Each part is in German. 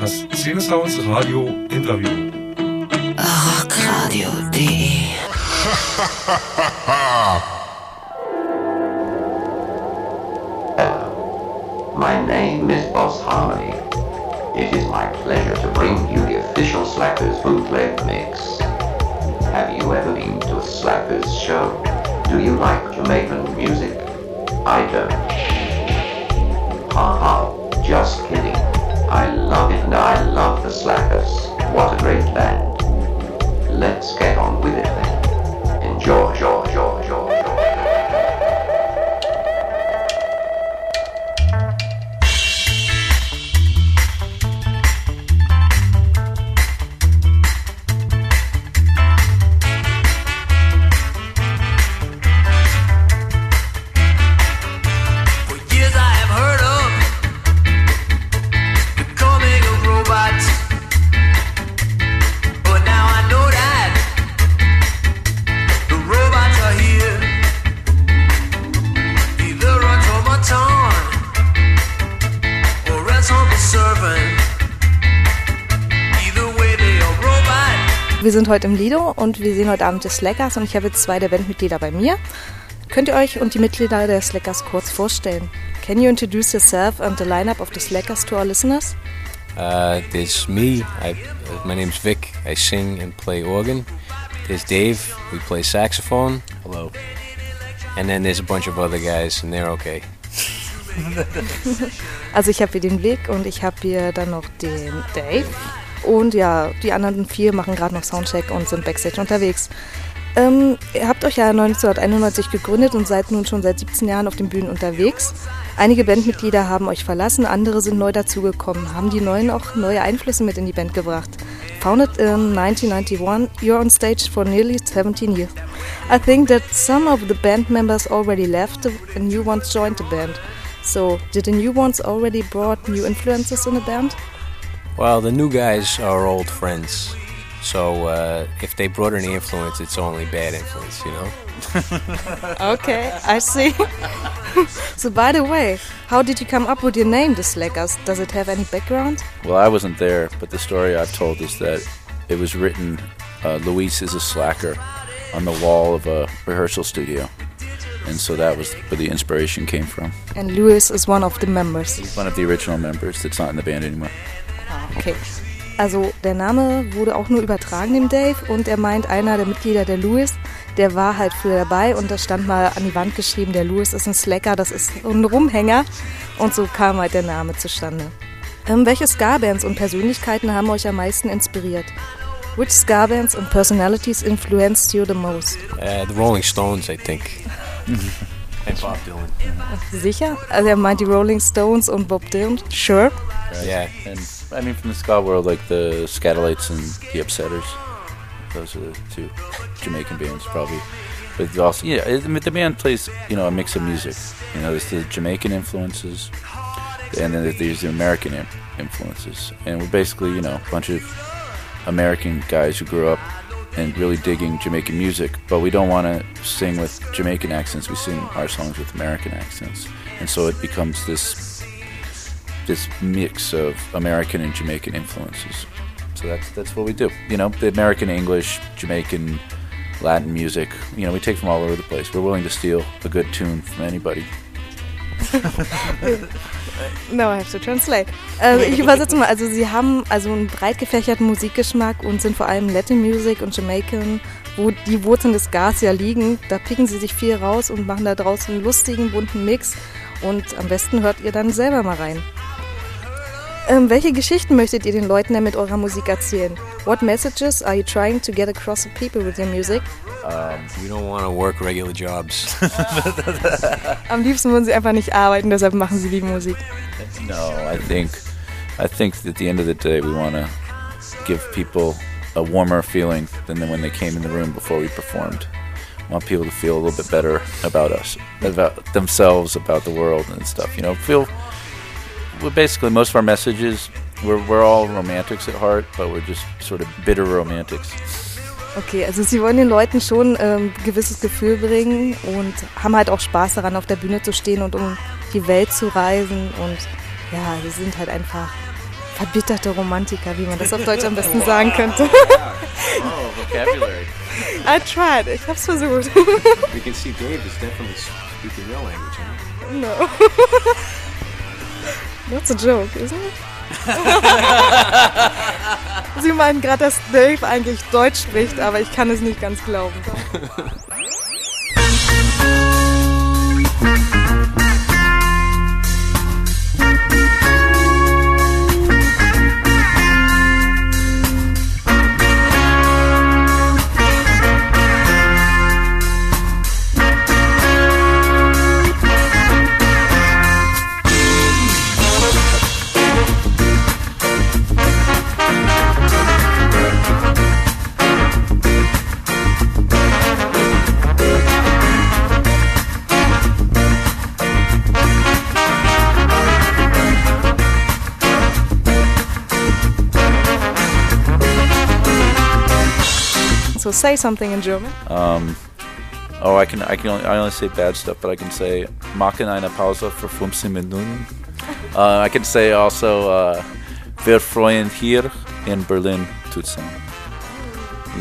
Das Szene Sounds Radio Interview. Rockradio.de My name is Boss Harmony. It is my pleasure to bring you the official Slackers bootleg mix. Have you ever been to a Slackers show? Do you like Jamaican music? I don't. Ha ha, just kidding. And I love the Slackers. What a great band. Let's get on with it then. Enjoy, enjoy, enjoy, enjoy, enjoy. Heute im Lido und wir sehen heute Abend die Slackers und ich habe jetzt zwei der Bandmitglieder bei mir. Könnt ihr euch und die Mitglieder der Slackers kurz vorstellen? Can you introduce yourself and the lineup of the Slackers to our listeners? Uh, there's me. I, my name's Vic. I sing and play organ. There's Dave. We play saxophone. Hello. And then there's a bunch of other guys, and they're okay. Also ich habe hier den Blick und ich habe hier dann noch den Dave. Und ja, die anderen vier machen gerade noch Soundcheck und sind Backstage unterwegs. Ähm, ihr habt euch ja 1991 gegründet und seid nun schon seit 17 Jahren auf den Bühnen unterwegs. Einige Bandmitglieder haben euch verlassen, andere sind neu dazugekommen. Haben die Neuen auch neue Einflüsse mit in die Band gebracht? Founded in 1991, you're on stage for nearly 17 years. I think that some of the band members already left and new ones joined the band. So, did the new ones already brought new influences in the band? Well, the new guys are old friends. So uh, if they brought any influence, it's only bad influence, you know? Okay, I see. so, by the way, how did you come up with your name, the Slackers? Does it have any background? Well, I wasn't there, but the story I've told is that it was written, uh, Luis is a slacker, on the wall of a rehearsal studio. And so that was where the inspiration came from. And Louis is one of the members. He's one of the original members that's not in the band anymore. Okay. Also der Name wurde auch nur übertragen dem Dave und er meint, einer der Mitglieder der Louis, der war halt früher dabei und da stand mal an die Wand geschrieben, der Louis ist ein Slacker, das ist ein Rumhänger und so kam halt der Name zustande. Ähm, welche Ska-Bands und Persönlichkeiten haben euch am meisten inspiriert? Which Ska-Bands and personalities influenced you the most? Uh, the Rolling Stones, I think. and Bob Dylan. Sicher? Also er meint die Rolling Stones und Bob Dylan? Sure. Yeah. And I mean, from the ska world, like the Scatolites and the Upsetters. Those are the two Jamaican bands, probably. But also, yeah, the band plays, you know, a mix of music. You know, there's the Jamaican influences, and then there's the American influences. And we're basically, you know, a bunch of American guys who grew up and really digging Jamaican music, but we don't want to sing with Jamaican accents. We sing our songs with American accents, and so it becomes this this mix of American and Jamaican influences. So that's that's what we do. You know, the American English, Jamaican, Latin music. You know, we take from all over the place. We're willing to steal a good tune from anybody. No, I have to translate. Also ich übersetze mal. Also sie haben also einen breit gefächerten Musikgeschmack und sind vor allem Latin Music und Jamaican, wo die Wurzeln des Gas ja liegen. Da picken sie sich viel raus und machen da draußen einen lustigen, bunten Mix. Und am besten hört ihr dann selber mal rein. Ähm, welche Geschichten möchtet ihr den Leuten denn mit eurer Musik erzählen? What messages are you trying to get across to people with your music? We don't want to work regular jobs. Am liebsten würden sie einfach nicht arbeiten, deshalb machen sie die Musik. No, I think I think at the end of the day we want to give people a warmer feeling than when they came in the room before we performed. We want people to feel a little bit better about us, about themselves, about the world and stuff. You know, feel. Well, basically, most of our messages, we're we're all romantics at heart, but we're just sort of bitter romantics. Okay, also sie wollen den Leuten schon ähm, ein gewisses Gefühl bringen und haben halt auch Spaß daran, auf der Bühne zu stehen und um die Welt zu reisen. Und ja, sie sind halt einfach verbitterte Romantiker, wie man das auf Deutsch am besten sagen könnte. Oh, vocabulary. I tried, ich hab's versucht. We can see Dave is definitely speaking your language. Huh? No. That's a joke, isn't it? Sie meinen gerade, dass Dave eigentlich Deutsch spricht, aber ich kann es nicht ganz glauben. So say something in German. Um, oh, I can I can only, I only say bad stuff, but I can say machen eine Pause für 15 Minuten. Uh, I can say also uh, wir freuen hier in Berlin zu sein.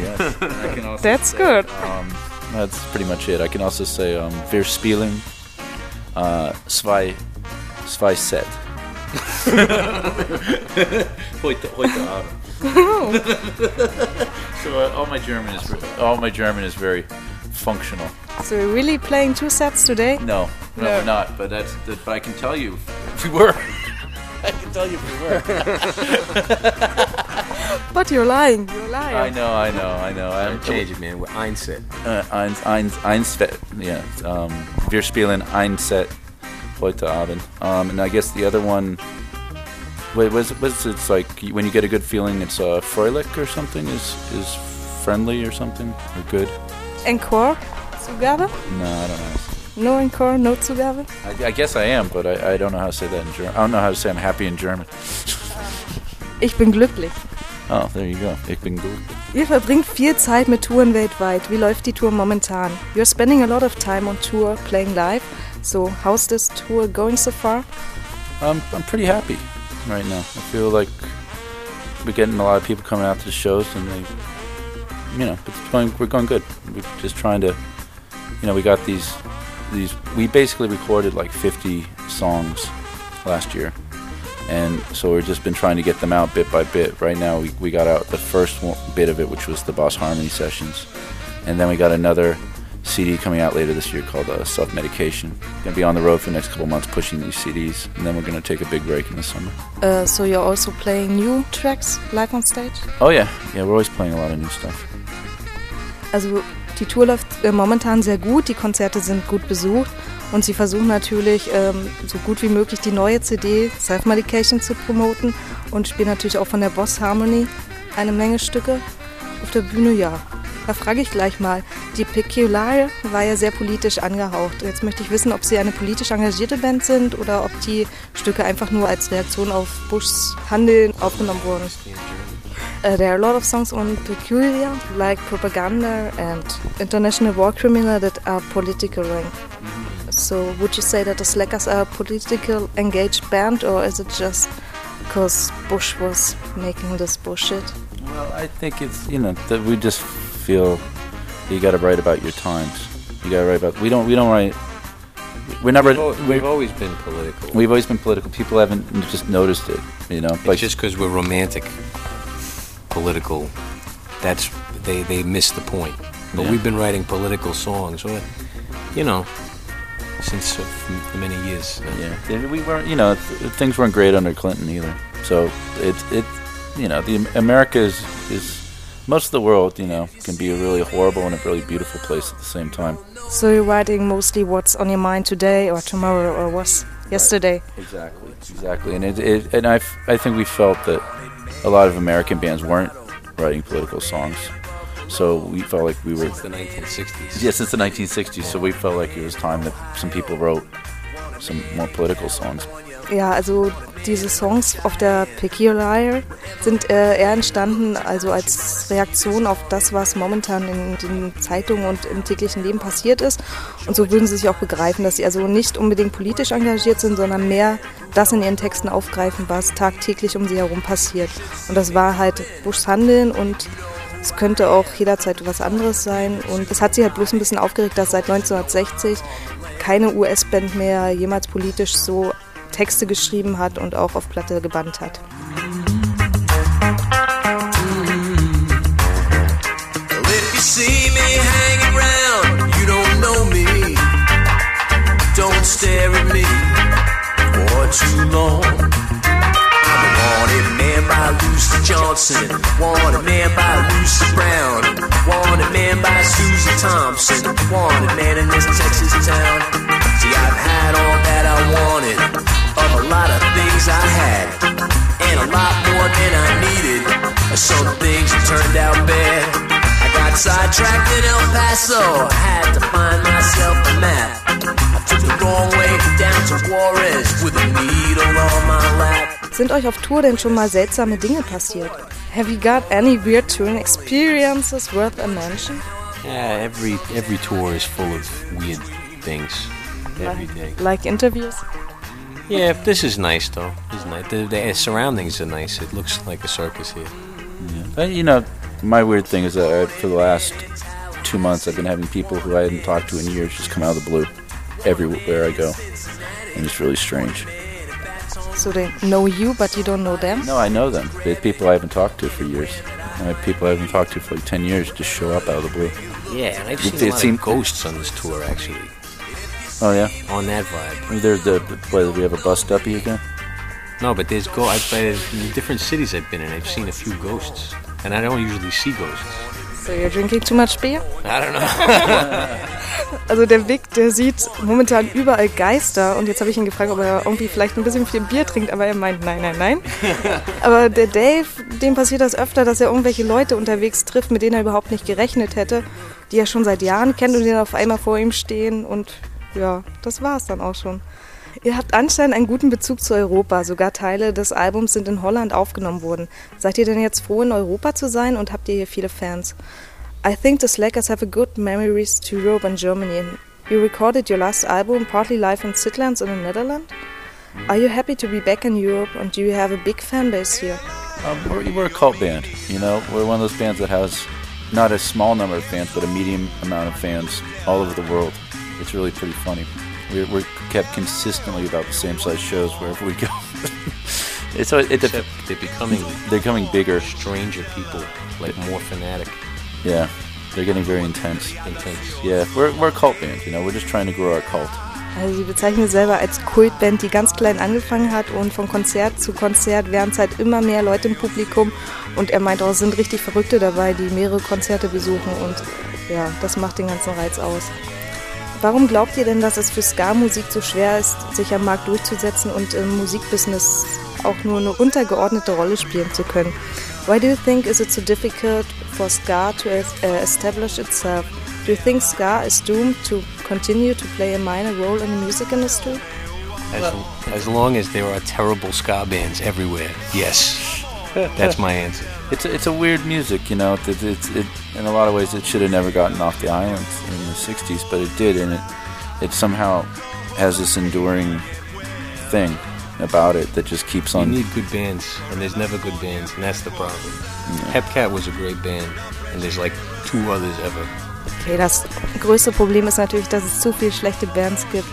Yes, I can also That's say, good. Um, that's pretty much it. I can also say um, wir spielen uh, zwei zwei Set. heute heute Abend. so uh, all my German is all my German is very functional. So we're really playing two sets today? No, no, No. we're not. But that's the, but I can tell you if we were. I can tell you if we were. But you're lying, you're lying. I know, I know, I know. I'm changing, it, man. We're Einset. Uh, eins, eins, eins, yeah. Um, wir spielen ein Set heute Abend. Um, and I guess the other one. Wait, was it? Was it's like when you get a good feeling? It's uh, Freulich or something. Is is friendly or something or good? Encore? Zugabe? No, I don't know. No encore, no Zugabe? I, I guess I am, but I, I don't know how to say that in German. I don't know how to say I'm happy in German. Ich bin glücklich. Oh, there you go. Ich bin gut. Ihr verbringt viel Zeit mit Touren weltweit. Wie läuft die Tour momentan? You're spending a lot of time on tour, playing live. So, how's this tour going so far? I'm I'm pretty happy right now. I feel like we're getting a lot of people coming out to the shows, and they, you know, it's going. We're going good. We're just trying to, you know, we got these these. We basically recorded like 50 songs last year, and so we've just been trying to get them out bit by bit. Right now, we we got out the first bit of it, which was the Boss Harmony sessions, and then we got another. CD coming out later this year called uh, Self Medication. Gonna be on the road for the next couple months pushing these CDs, and then we're gonna take a big break in the summer. Uh, so, you're also playing new tracks live on stage? Oh yeah, yeah, we're always playing a lot of new stuff. Also die Tour läuft äh, momentan sehr gut, die Konzerte sind gut besucht und sie versuchen natürlich ähm, so gut wie möglich die neue CD Self Medication zu promoten und spielen natürlich auch von der Boss Harmony eine Menge Stücke auf der Bühne, ja. Da frage ich gleich mal, die Peculiar war ja sehr politisch angehaucht. Jetzt möchte ich wissen, ob Sie eine politisch engagierte Band sind oder ob die Stücke einfach nur als Reaktion auf Bushs Handeln aufgenommen wurden. Uh, there are a lot of songs on Peculiar, like Propaganda and International War Criminal, that are political. So, would you say that the Slackers are a political engaged band, or is it just because Bush was making this bullshit? Well, I think it's you know that we just feel you got to write about your times. You got to write about. We don't. We don't write. We're never. We've, al- we've always been political. we've always been political. People haven't just noticed it. You know, it's just because we're romantic, political. That's they they miss the point. But Yeah. we've been writing political songs, or, you know, since uh, many years. Yeah, we weren't. You know, th- things weren't great under Clinton either. So it's it. You know, the America is is most of the world. You know, can be a really horrible and a really beautiful place at the same time. So, you're writing mostly what's on your mind today, or tomorrow, or was yesterday. Exactly, exactly, and it, it and I, f- I think we felt that a lot of American bands weren't writing political songs, so we felt like we were Since the 1960s. yeah since the 1960s. So we felt like it was time that some people wrote some more political songs Ja, also diese Songs auf der Peculiar sind äh, eher entstanden, also als Reaktion auf das, was momentan in den Zeitungen und im täglichen Leben passiert ist. Und so würden sie sich auch begreifen, dass sie also nicht unbedingt politisch engagiert sind, sondern mehr das in ihren Texten aufgreifen, was tagtäglich um sie herum passiert. Und das war halt Bushs Handeln und es könnte auch jederzeit was anderes sein. Und es hat sie halt bloß ein bisschen aufgeregt, dass seit 1960 keine US-Band mehr jemals politisch so Texte geschrieben hat und auch auf Platte gebannt hat. Johnson, wanted man by Lucy Brown, wanted man by Susan Thompson, wanted man in this Texas town. See, I've had all that I wanted lot of things I had, and a lot more than I needed. Some things turned out bad. I got sidetracked in El Paso, had to find myself a map. I took the wrong way down to Juarez with a needle on my lap. Sind euch auf Tour denn schon mal seltsame Dinge passiert? Have you got any weird touring experiences worth a mention? Yeah, every every tour is full of weird things. Every day. Like interviews? Yeah, this is nice though. This is nice. The, the eh, surroundings are nice. It looks like a circus here. But, you know, my weird thing is that I, for the last two months, I've been having people who I hadn't talked to in years just come out of the blue everywhere I go, and it's really strange. So they know you, but you don't know them? No, I know them. They're people I haven't talked to for years. I have people I haven't talked to for like ten years just show up out of the blue. Yeah, and I've It- seen it a lot seemed- of ghosts on this tour actually. Oh yeah, On that vibe. there's the what, we have a bust uppy again. No, but there's go. I've been in different cities I've been in. I've seen a few ghosts, and I don't usually see ghosts. So you're drinking too much beer? I don't know. Also der Vic, der sieht momentan überall Geister und jetzt habe ich ihn gefragt, ob er irgendwie vielleicht ein bisschen viel Bier trinkt, aber er meint nein, nein, nein. Aber der Dave, dem passiert das öfter, dass er irgendwelche Leute unterwegs trifft, mit denen er überhaupt nicht gerechnet hätte, die er schon seit Jahren kennt und die dann auf einmal vor ihm stehen und ja, das war's dann auch schon. Ihr habt anscheinend einen guten Bezug zu Europa. Sogar Teile des Albums sind in Holland aufgenommen worden. Seid ihr denn jetzt froh, in Europa zu sein und habt ihr hier viele Fans? I think the Slackers have a good memories to Europe and Germany. You recorded your last album partly live in Sitlands in the Netherlands. Are you happy to be back in Europe and do you have a big fan base here? Um, we're, we're a cult band, you know. We're one of those bands that has not a small number of fans, but a medium amount of fans all over the world. It's really pretty funny. We're, we're kept consistently about the same size shows wherever we go. it's so it, Except they're becoming they're coming bigger. stranger people, like more fanatic, Yeah, they're getting very intense. intense. Yeah, we're, we're a cult band, you know. We're just trying to grow our cult. Also sie bezeichnen sich selber als Kultband, die ganz klein angefangen hat und von Konzert zu Konzert werden es halt immer mehr Leute im Publikum und er meint auch, es sind richtig Verrückte dabei, die mehrere Konzerte besuchen und ja, das macht den ganzen Reiz aus. Warum glaubt ihr denn, dass es für Ska-Musik so schwer ist, sich am Markt durchzusetzen und im Musikbusiness auch nur eine untergeordnete Rolle spielen zu können? Why do you think is it so difficult for Ska to uh, establish itself? Do you think Ska is doomed to continue to play a minor role in the music industry? As, as long as there are terrible ska bands everywhere, yes. That's my answer. It's a, it's a weird music, you know. It, it's it, in a lot of ways it should have never gotten off the island in the '60s, but it did, and it it somehow has this enduring thing about it that just keeps on. You need good bands, and there's never good bands, and that's the problem. Hepcat was a great band, and there's like two others ever. Okay, das größte Problem ist natürlich, dass es zu viele schlechte Bands gibt.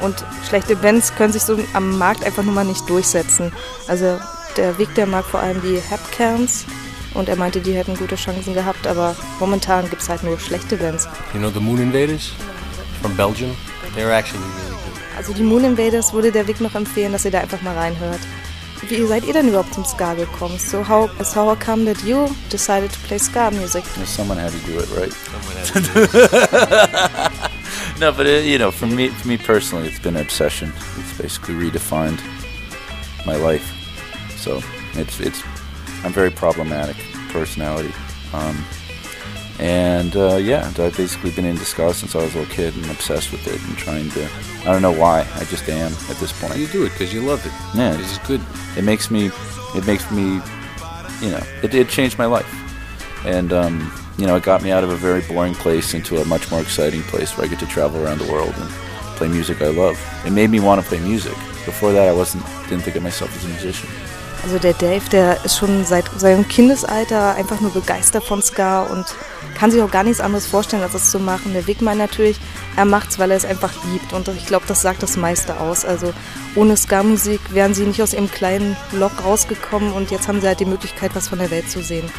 Und schlechte Bands können sich so am Markt einfach nur mal nicht durchsetzen. Also der Weg, der mag vor allem die Hapcans. Und er meinte, die hätten gute Chancen gehabt, aber momentan gibt es halt nur schlechte Bands. You know the Moon Invaders from Belgium? They're actually really good. Also die Moon Invaders würde der Weg noch empfehlen, dass ihr da einfach mal reinhört. Wie seid ihr denn überhaupt zum Ska gekommen? So how, so how come that you decided to play Ska music? Someone had to do it, right? Someone has to do it. No, but it, you know, for me, for me personally, it's been an obsession. It's basically redefined my life. So it's it's I'm very problematic personality. Um, And uh, yeah, I've basically been into ska since I was a little kid and obsessed with it and trying to. I don't know why. I just am at this point. You do it because you love it. Yeah. Is good. It makes me. It makes me. You know, it, it changed my life, and um, you know, it got me out of a very boring place into a much more exciting place where I get to travel around the world and play music I love. It made me want to play music. Before that, I wasn't. Didn't think of myself as a musician. Also der Dave, der ist schon seit seinem Kindesalter einfach nur begeistert von Ska und kann sich auch gar nichts anderes vorstellen, als es zu machen. Der Wigman natürlich, er macht's, weil er es einfach liebt und ich glaube, das sagt das meiste aus. Also ohne Ska-Musik wären sie nicht aus ihrem kleinen Loch rausgekommen und jetzt haben sie halt die Möglichkeit, was von der Welt zu sehen.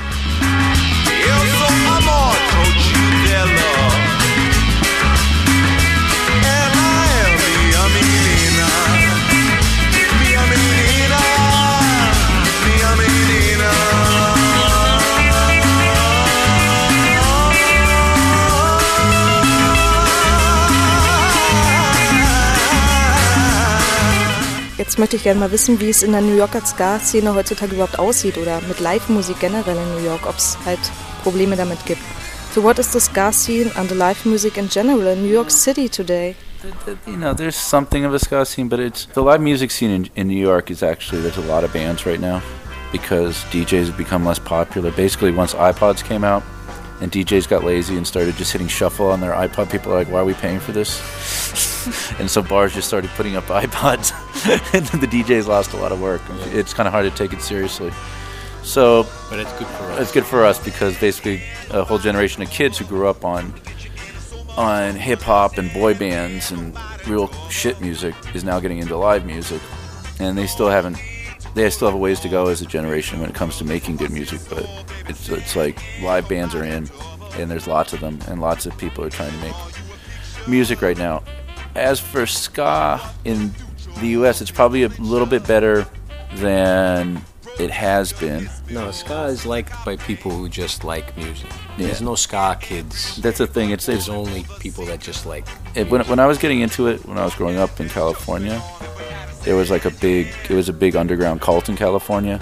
Jetzt möchte ich gerne mal wissen, wie es in der New Yorker Ska-Szene heutzutage überhaupt aussieht oder mit Live-Musik generell in New York, ob es halt Probleme damit gibt. So what is the ska scene and the live music in general in New York City today? you know, there's something of a ska scene, but it's the live music scene in, in New York is actually there's a lot of bands right now because DJs have become less popular. Basically, once iPods came out and DJs got lazy and started just hitting shuffle on their iPod, people are like, "Why are we paying for this?" and so bars just started putting up iPods, and the DJs lost a lot of work. It's kind of hard to take it seriously. So But it's good for us. it's good for us because basically a whole generation of kids who grew up on on hip hop and boy bands and real shit music is now getting into live music, and they still haven't. They still have a ways to go as a generation when it comes to making good music, but it's it's like live bands are in, and there's lots of them, and lots of people are trying to make music right now. As for ska in the U.S., it's probably a little bit better than it has been. No, ska is liked by people who just like music. Yeah. There's no ska kids. That's the thing. It's, it's There's only people that just like. it, when, when I was getting into it, when I was growing up in California, there was like a big, it was a big underground cult in California,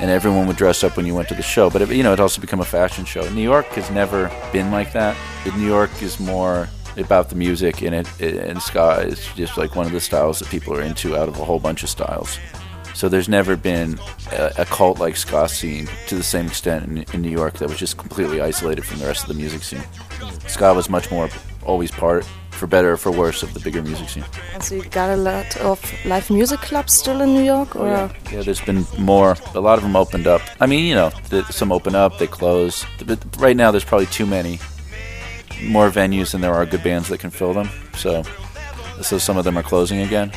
and everyone would dress up when you went to the show. But it, you know, it also become a fashion show. New York has never been like that. New York is more about the music, and it, it and ska is just like one of the styles that people are into out of a whole bunch of styles. So there's never been a, a cult like ska scene to the same extent in, in New York that was just completely isolated from the rest of the music scene. Ska was much more always part, for better or for worse, of the bigger music scene. So you got a lot of live music clubs still in New York? Or? Yeah, yeah there's been more. A lot of them opened up. I mean, you know, some open up, they close. But right now, there's probably too many more venues than there are good bands that can fill them. So, so some of them are closing again.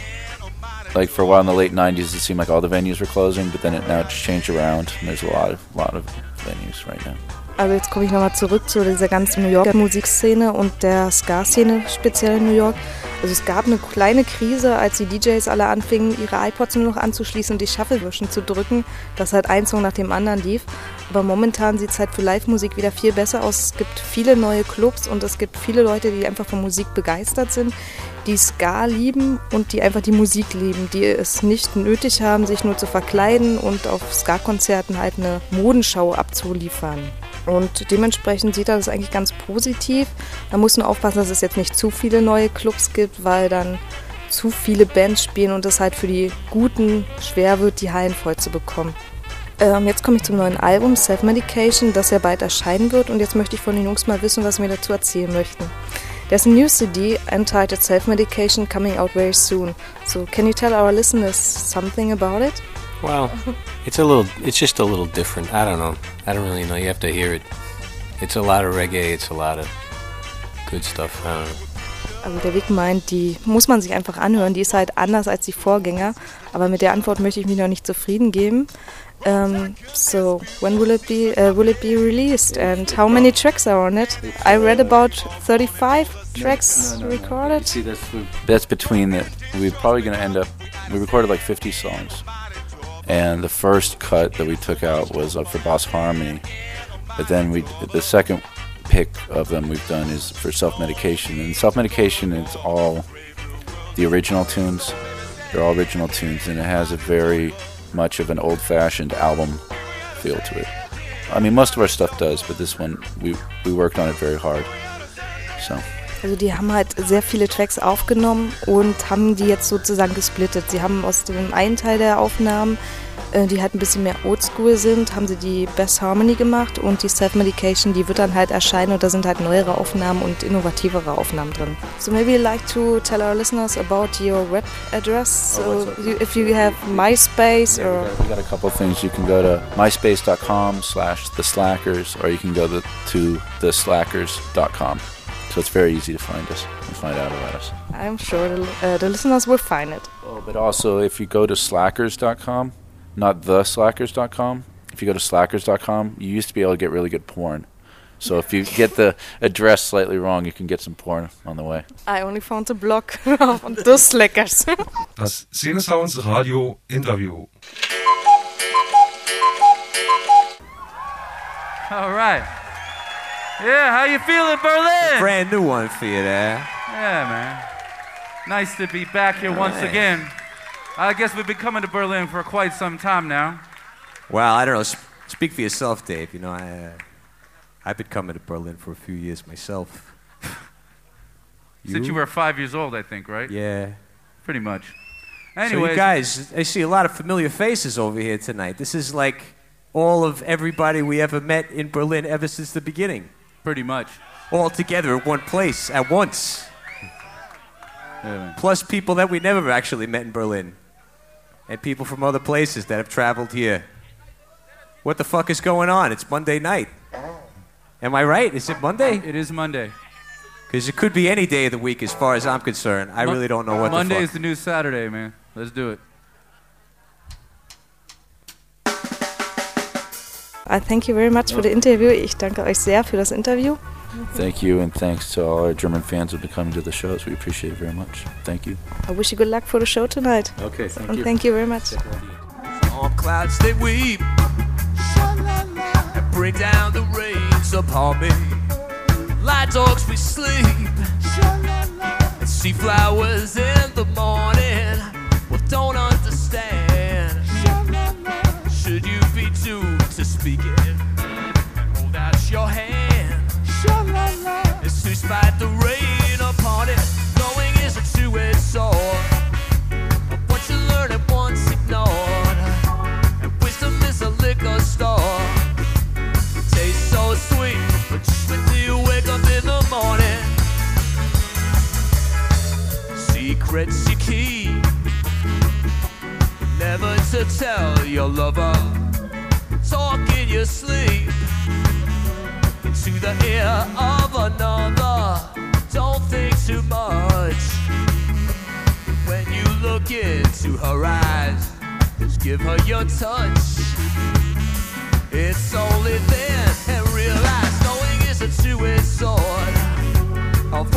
Like for a while in the late '90s, it seemed like all the venues were closing, but then it now it's changed around, and there's a lot of lot of venues right now. Also jetzt komme ich nochmal zurück zu dieser ganzen New Yorker Musikszene und der Ska-Szene speziell in New York. Also es gab eine kleine Krise, als die DJs alle anfingen, ihre iPods nur noch anzuschließen und die Shuffle-Wischen zu drücken, dass halt ein Song nach dem anderen lief. Aber momentan sieht es halt für Live-Musik wieder viel besser aus. Es gibt viele neue Clubs und es gibt viele Leute, die einfach von Musik begeistert sind, die Ska lieben und die einfach die Musik lieben, die es nicht nötig haben, sich nur zu verkleiden und auf Ska-Konzerten halt eine Modenschau abzuliefern. Und dementsprechend sieht er das eigentlich ganz positiv. Man muss nur aufpassen, dass es jetzt nicht zu viele neue Clubs gibt, weil dann zu viele Bands spielen und es halt für die Guten schwer wird, die Hallen voll zu bekommen. Ähm, jetzt komme ich zum neuen Album Self Medication, das ja bald erscheinen wird. Und jetzt möchte ich von den Jungs mal wissen, was sie mir dazu erzählen möchten. There's a new CD entitled Self Medication coming out very soon. So can you tell our listeners something about it? Well, it's a little. It's just a little different. I don't know. I don't really know. You have to hear it. It's a lot of reggae. It's a lot of good stuff. I don't know. Also der Weg meint, die muss man sich einfach anhören. Die ist halt anders als die Vorgänger. Aber mit der Antwort möchte ich mich noch nicht zufrieden geben. Um, so when will it be uh, will it be released and how many tracks are on it? I read about 35 tracks recorded. See, that's that's between the. We're probably going to end up. We recorded like 50 songs, and the first cut that we took out was up for Boss Harmony, but then we the second pick of them we've done is for self medication, and self medication is all the original tunes. They're all original tunes, and it has a very much of an old fashioned album feel to it. I mean, most of our stuff does, but this one we we worked on it very hard. So Also die haben halt sehr viele Tracks aufgenommen und haben die jetzt sozusagen gesplittet. Sie haben aus dem einen Teil der Aufnahmen, äh, die halt ein bisschen mehr oldschool sind, haben sie die Best Harmony gemacht und die Self-Medication, die wird dann halt erscheinen und da sind halt neuere Aufnahmen und innovativere Aufnahmen drin. So maybe you'd like to tell our listeners about your web address, so you, if you have MySpace or... got, we got a couple of things. You can go to myspace.com slash the slackers, or you can go to, to theslackers.com. So it's very easy to find us and find out about us. I'm sure the, uh, the listeners will find it. Oh, but also, if you go to slackers.com, not theslackers.com, if you go to slackers.com, you used to be able to get really good porn. So if you get the address slightly wrong, you can get some porn on the way. I only found the blog of the Slackers. Das Szene Sounds Radio Interview. All right. Yeah, how you feeling, Berlin? Brand new one for you there. Yeah, man. Nice to be back here once again. I guess we've been coming to Berlin for quite some time now. Well, I don't know. sp- Speak for yourself, Dave. You know, I, uh, I've been coming to Berlin for a few years myself. you? Since you were five years old, I think, right? Yeah. Pretty much. So Anyways, you guys, I see a lot of familiar faces over here tonight. This is like all of everybody we ever met in Berlin ever since the beginning. Pretty much. All together in one place at once. Plus people that we never actually met in Berlin. And people from other places that have traveled here. What the fuck is going on? It's Monday night. Am I right? Is it Monday? It is Monday. Because it could be any day of the week as far as I'm concerned. I Mon- really don't know what Monday the is the new Saturday, man. Let's do it. I thank you very much for the interview. Ich danke euch sehr für das Interview. Thank you, and thanks to all our German fans who've been coming to the shows. We appreciate it very much. Thank you. I wish you good luck for the show tonight. Okay, thank And thank you very much. On clouds they weep and bring down the rains upon me. Like dogs we sleep and see flowers in the morning. Well, don't understand. Doomed to speak it? Hold out your hand. It's to spite the rain upon it. Knowing is a two-edged sword. What you learn at once ignored. And wisdom is a liquor store. It Tastes so sweet, but just when you wake up in the morning. Secrets you keep. Never to tell your lover you sleep into the ear of another. Don't think too much when you look into her eyes. Just give her your touch. It's only then and realize knowing is a two-edged sword. Of